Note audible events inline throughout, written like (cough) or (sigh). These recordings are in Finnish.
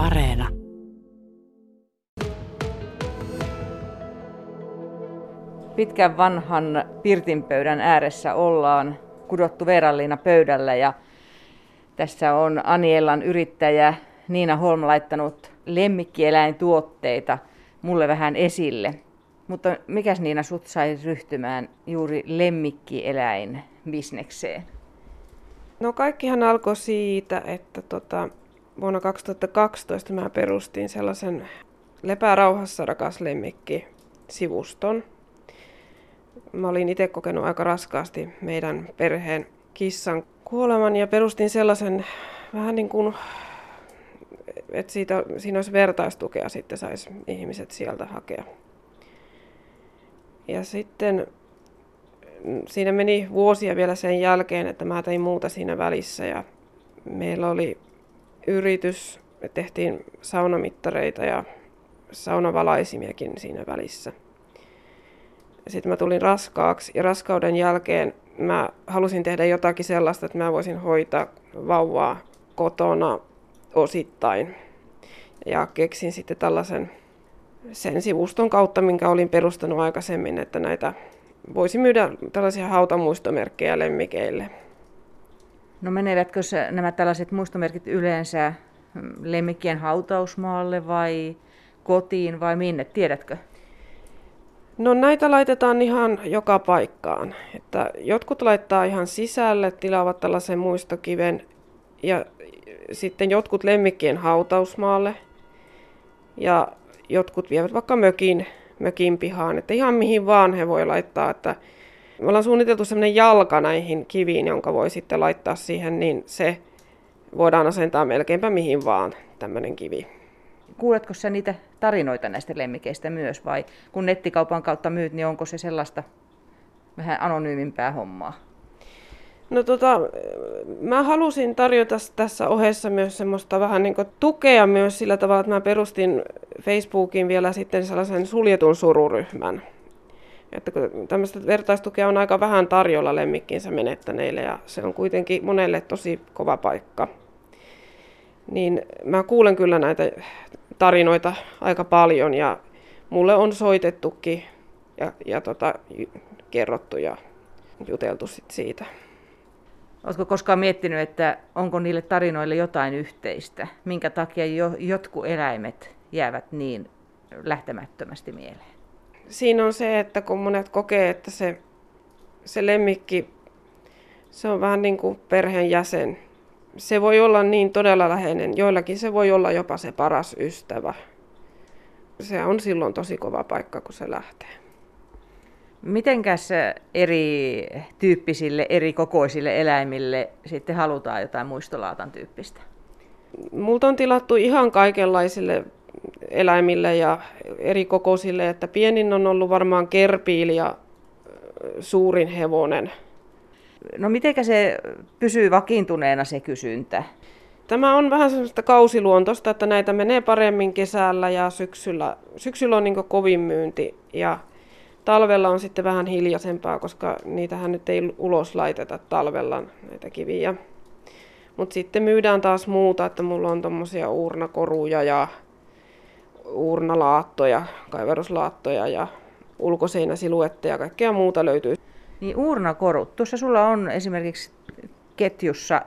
Areena. Pitkän vanhan pirtinpöydän ääressä ollaan kudottu Veeralliina pöydällä ja tässä on Aniellan yrittäjä Niina Holm laittanut lemmikkieläintuotteita mulle vähän esille. Mutta mikäs Niina sut sai ryhtymään juuri lemmikkieläinbisnekseen? No kaikkihan alkoi siitä, että tota, vuonna 2012 mä perustin sellaisen Lepää rauhassa rakas lemmikki sivuston. Mä olin itse kokenut aika raskaasti meidän perheen kissan kuoleman ja perustin sellaisen vähän niin kuin, että siitä, siinä olisi vertaistukea sitten saisi ihmiset sieltä hakea. Ja sitten siinä meni vuosia vielä sen jälkeen, että mä tein muuta siinä välissä ja meillä oli yritys, me tehtiin saunamittareita ja saunavalaisimiekin siinä välissä. Sitten mä tulin raskaaksi ja raskauden jälkeen mä halusin tehdä jotakin sellaista, että mä voisin hoitaa vauvaa kotona osittain. Ja keksin sitten tällaisen sen sivuston kautta, minkä olin perustanut aikaisemmin, että näitä voisi myydä tällaisia hautamuistomerkkejä lemmikeille. No menevätkö nämä tällaiset muistomerkit yleensä lemmikkien hautausmaalle vai kotiin vai minne, tiedätkö? No näitä laitetaan ihan joka paikkaan. Että jotkut laittaa ihan sisälle, tilaavat tällaisen muistokiven ja sitten jotkut lemmikkien hautausmaalle ja jotkut vievät vaikka mökin, mökin pihaan, että ihan mihin vaan he voi laittaa, että me ollaan suunniteltu sellainen jalka näihin kiviin, jonka voi sitten laittaa siihen, niin se voidaan asentaa melkeinpä mihin vaan tämmöinen kivi. Kuuletko sä niitä tarinoita näistä lemmikeistä myös vai kun nettikaupan kautta myyt, niin onko se sellaista vähän anonyymimpää hommaa? No tota, mä halusin tarjota tässä ohessa myös semmoista vähän niin tukea myös sillä tavalla, että mä perustin Facebookin vielä sitten sellaisen suljetun sururyhmän. Että tämmöistä vertaistukea on aika vähän tarjolla lemmikkinsä menettäneille ja se on kuitenkin monelle tosi kova paikka. Niin mä kuulen kyllä näitä tarinoita aika paljon ja mulle on soitettukin ja, ja tota, kerrottu ja juteltu sit siitä. Oletko koskaan miettinyt, että onko niille tarinoille jotain yhteistä? Minkä takia jo, jotkut eläimet jäävät niin lähtemättömästi mieleen? Siinä on se, että kun monet kokee, että se, se lemmikki, se on vähän niin kuin perheen jäsen. Se voi olla niin todella läheinen, joillakin se voi olla jopa se paras ystävä. Se on silloin tosi kova paikka, kun se lähtee. Mitenkäs eri tyyppisille, eri kokoisille eläimille sitten halutaan jotain muistolaatan tyyppistä? Multa on tilattu ihan kaikenlaisille eläimille ja eri kokoisille, että pienin on ollut varmaan kerpiili ja suurin hevonen. No mitenkä se pysyy vakiintuneena se kysyntä? Tämä on vähän sellaista kausiluontoista, että näitä menee paremmin kesällä ja syksyllä. Syksyllä on niin kovin myynti ja talvella on sitten vähän hiljaisempaa, koska niitähän nyt ei ulos laiteta talvella näitä kiviä. Mutta sitten myydään taas muuta, että mulla on tommosia uurnakoruja ja uurnalaattoja, kaiveruslaattoja ja ulkoseinäsiluetteja ja kaikkea muuta löytyy. Niin uurnakorut. Tuossa sulla on esimerkiksi ketjussa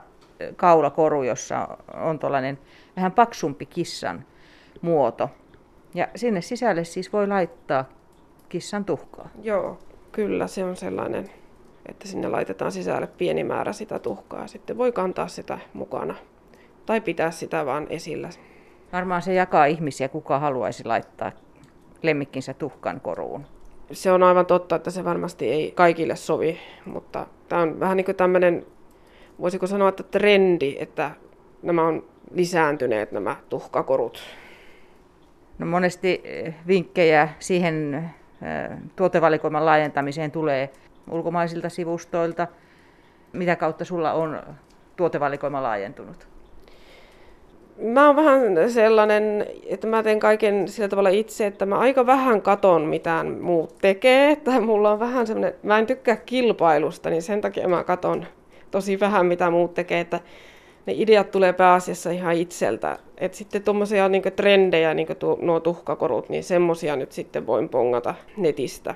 kaulakoru, jossa on tuollainen vähän paksumpi kissan muoto. Ja sinne sisälle siis voi laittaa kissan tuhkaa. Joo, kyllä se on sellainen, että sinne laitetaan sisälle pieni määrä sitä tuhkaa. Sitten voi kantaa sitä mukana tai pitää sitä vaan esillä. Varmaan se jakaa ihmisiä, kuka haluaisi laittaa lemmikkinsä tuhkan koruun. Se on aivan totta, että se varmasti ei kaikille sovi, mutta tämä on vähän niin kuin tämmöinen, voisiko sanoa, että trendi, että nämä on lisääntyneet nämä tuhkakorut. No monesti eh, vinkkejä siihen tuotevalikoiman laajentamiseen tulee ulkomaisilta sivustoilta. Mitä kautta sulla on tuotevalikoima laajentunut? Mä oon vähän sellainen, että mä teen kaiken sillä tavalla itse, että mä aika vähän katon mitään muut tekee. Että mulla on vähän semmoinen, mä en tykkää kilpailusta, niin sen takia mä katon tosi vähän mitä muut tekee. Että ne ideat tulee pääasiassa ihan itseltä. Et sitten tuommoisia niin trendejä, niin tuo, nuo tuhkakorut, niin semmoisia nyt sitten voin pongata netistä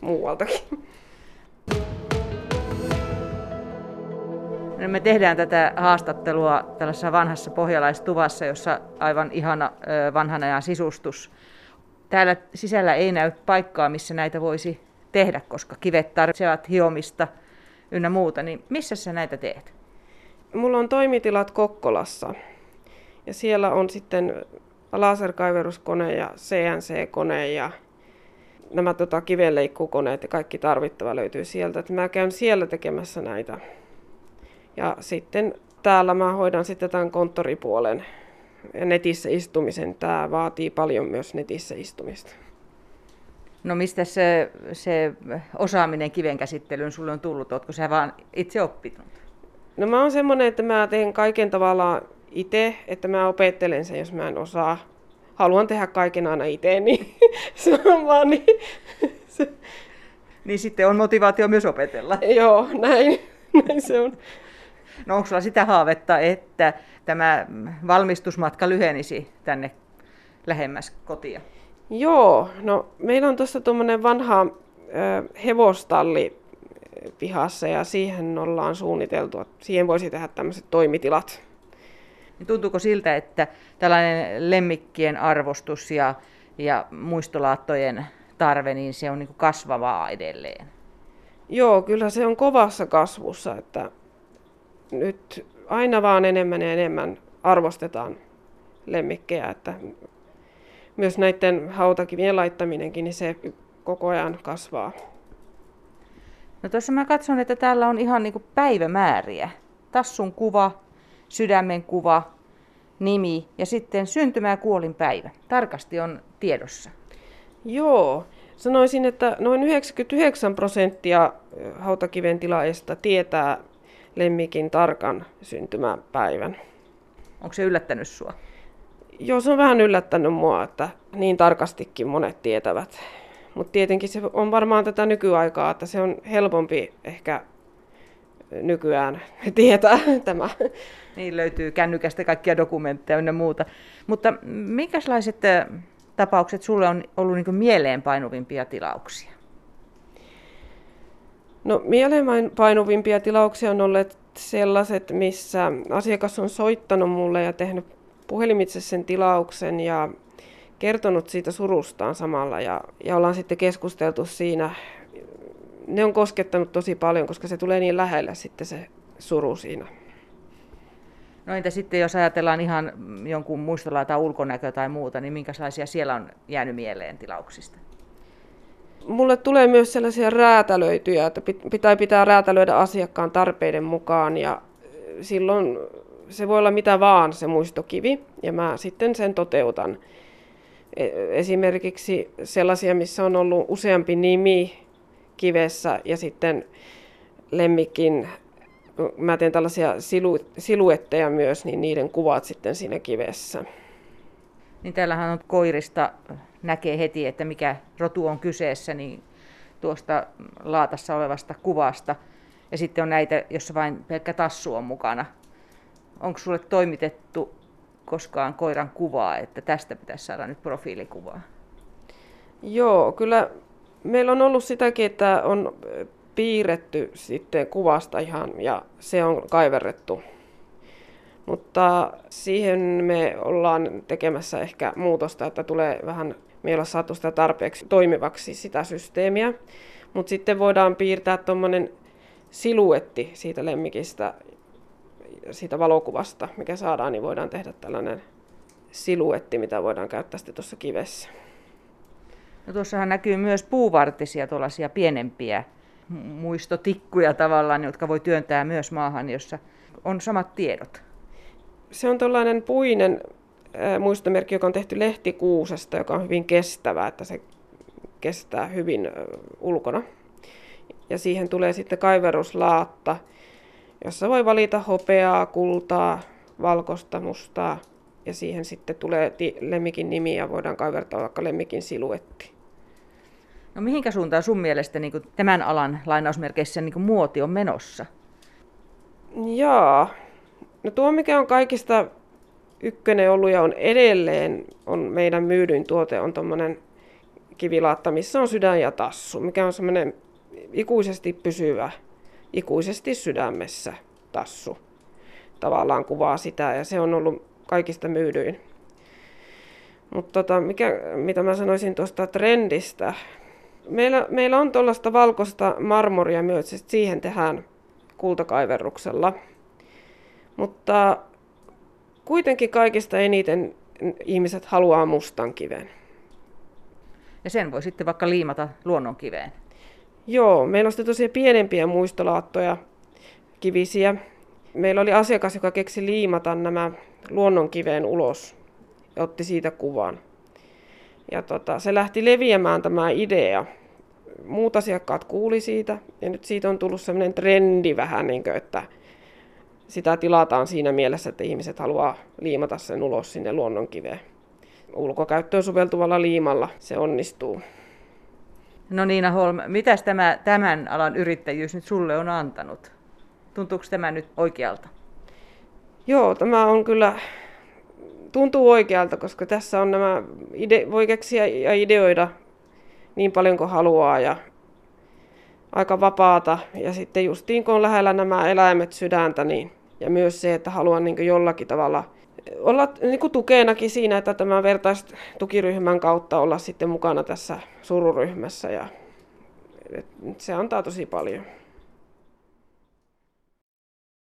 muualtakin. Me tehdään tätä haastattelua tällaisessa vanhassa pohjalaistuvassa, jossa aivan ihana vanhan ajan sisustus. Täällä sisällä ei näy paikkaa, missä näitä voisi tehdä, koska kivet tarvitsevat hiomista ynnä muuta. Niin missä sä näitä teet? Mulla on toimitilat Kokkolassa ja siellä on sitten laserkaiveruskone ja CNC-kone ja nämä tota, kivenleikkukoneet ja kaikki tarvittava löytyy sieltä. Et mä käyn siellä tekemässä näitä. Ja sitten täällä mä hoidan sitten tämän konttoripuolen ja netissä istumisen. Tämä vaatii paljon myös netissä istumista. No mistä se, se osaaminen kiven käsittelyyn sulle on tullut? Oletko sä vaan itse oppinut? No mä oon semmonen, että mä teen kaiken tavallaan itse, että mä opettelen sen, jos mä en osaa. Haluan tehdä kaiken aina itse, niin (laughs) se on vaan niin. Niin sitten on motivaatio myös opetella. Joo, näin, näin se on. No onko sulla sitä haavetta, että tämä valmistusmatka lyhenisi tänne lähemmäs kotia? Joo, no meillä on tuossa tuommoinen vanha ö, hevostalli pihassa ja siihen ollaan suunniteltu, että siihen voisi tehdä tämmöiset toimitilat. Niin tuntuuko siltä, että tällainen lemmikkien arvostus ja, ja muistolaattojen tarve, niin se on niin kasvavaa edelleen? Joo, kyllä se on kovassa kasvussa, että nyt aina vaan enemmän ja enemmän arvostetaan lemmikkejä, että myös näiden hautakivien laittaminenkin, niin se koko ajan kasvaa. No tuossa mä katson, että täällä on ihan niin päivämääriä. Tassun kuva, sydämen kuva, nimi ja sitten syntymä- ja kuolinpäivä. Tarkasti on tiedossa. Joo, sanoisin, että noin 99 prosenttia hautakiven tilaajista tietää lemmikin tarkan syntymäpäivän. Onko se yllättänyt sua? Joo, se on vähän yllättänyt mua, että niin tarkastikin monet tietävät. Mutta tietenkin se on varmaan tätä nykyaikaa, että se on helpompi ehkä nykyään tietää (laughs) tämä. Niin löytyy kännykästä kaikkia dokumentteja ja muuta. Mutta minkälaiset tapaukset sulle on ollut niin mieleenpainuvimpia tilauksia? No mieleenpainuvimpia tilauksia on olleet sellaiset, missä asiakas on soittanut mulle ja tehnyt puhelimitse sen tilauksen ja kertonut siitä surustaan samalla ja, ja ollaan sitten keskusteltu siinä. Ne on koskettanut tosi paljon, koska se tulee niin lähelle sitten se suru siinä. No entä sitten, jos ajatellaan ihan jonkun muistolla tai ulkonäkö tai muuta, niin minkälaisia siellä on jäänyt mieleen tilauksista? Mulle tulee myös sellaisia räätälöityjä, että pitää pitää räätälöidä asiakkaan tarpeiden mukaan ja silloin se voi olla mitä vaan se muistokivi ja mä sitten sen toteutan. E, esimerkiksi sellaisia, missä on ollut useampi nimi kivessä ja sitten lemmikin, mä teen tällaisia silu, siluetteja myös, niin niiden kuvat sitten siinä kivessä. Niin täällähän on koirista, näkee heti, että mikä rotu on kyseessä, niin tuosta laatassa olevasta kuvasta. Ja sitten on näitä, jossa vain pelkkä tassu on mukana. Onko sulle toimitettu koskaan koiran kuvaa, että tästä pitäisi saada nyt profiilikuvaa? Joo, kyllä meillä on ollut sitäkin, että on piirretty sitten kuvasta ihan ja se on kaiverrettu. Mutta siihen me ollaan tekemässä ehkä muutosta, että tulee vähän, me ei olla saatu sitä tarpeeksi toimivaksi sitä systeemiä. Mutta sitten voidaan piirtää tuommoinen siluetti siitä lemmikistä, siitä valokuvasta, mikä saadaan, niin voidaan tehdä tällainen siluetti, mitä voidaan käyttää sitten tuossa kivessä. No tuossahan näkyy myös puuvartisia, tuollaisia pienempiä muistotikkuja tavallaan, jotka voi työntää myös maahan, jossa on samat tiedot. Se on tällainen puinen muistomerkki, joka on tehty lehtikuusesta, joka on hyvin kestävä, että se kestää hyvin ulkona. Ja siihen tulee sitten kaiveruslaatta, jossa voi valita hopeaa, kultaa, valkoista, mustaa ja siihen sitten tulee lemmikin nimi ja voidaan kaivertaa vaikka lemmikin siluetti. No mihinkä suuntaan sun mielestä niin kuin tämän alan lainausmerkeissä niin kuin muoti on menossa? Jaa, No tuo, mikä on kaikista ykkönen ollut ja on edelleen, on meidän myydyin tuote, on tuommoinen kivilaatta, missä on sydän ja tassu, mikä on semmoinen ikuisesti pysyvä, ikuisesti sydämessä tassu. Tavallaan kuvaa sitä ja se on ollut kaikista myydyin. Mutta tota, mikä, mitä mä sanoisin tuosta trendistä, meillä, meillä on tuollaista valkoista marmoria myös, siihen tehdään kultakaiverruksella. Mutta kuitenkin kaikista eniten ihmiset haluaa mustan kiven. Ja sen voi sitten vaikka liimata luonnonkiveen. Joo, meillä on sitten tosiaan pienempiä muistolaattoja, kivisiä. Meillä oli asiakas, joka keksi liimata nämä luonnonkiveen ulos ja otti siitä kuvan. Ja tota, se lähti leviämään tämä idea. Muut asiakkaat kuuli siitä ja nyt siitä on tullut sellainen trendi vähän, niin kuin, että sitä tilataan siinä mielessä, että ihmiset haluaa liimata sen ulos sinne luonnonkiveen. Ulkokäyttöön soveltuvalla liimalla se onnistuu. No Niina Holm, mitä tämä, tämän alan yrittäjyys nyt sulle on antanut? Tuntuuko tämä nyt oikealta? Joo, tämä on kyllä, tuntuu oikealta, koska tässä on nämä, ide, voi keksiä ja ideoida niin paljon kuin haluaa ja aika vapaata. Ja sitten justiin kun on lähellä nämä eläimet sydäntä, niin, ja myös se, että haluan niin jollakin tavalla olla niin kuin tukenakin siinä, että tämän vertaistukiryhmän kautta olla sitten mukana tässä sururyhmässä ja se antaa tosi paljon.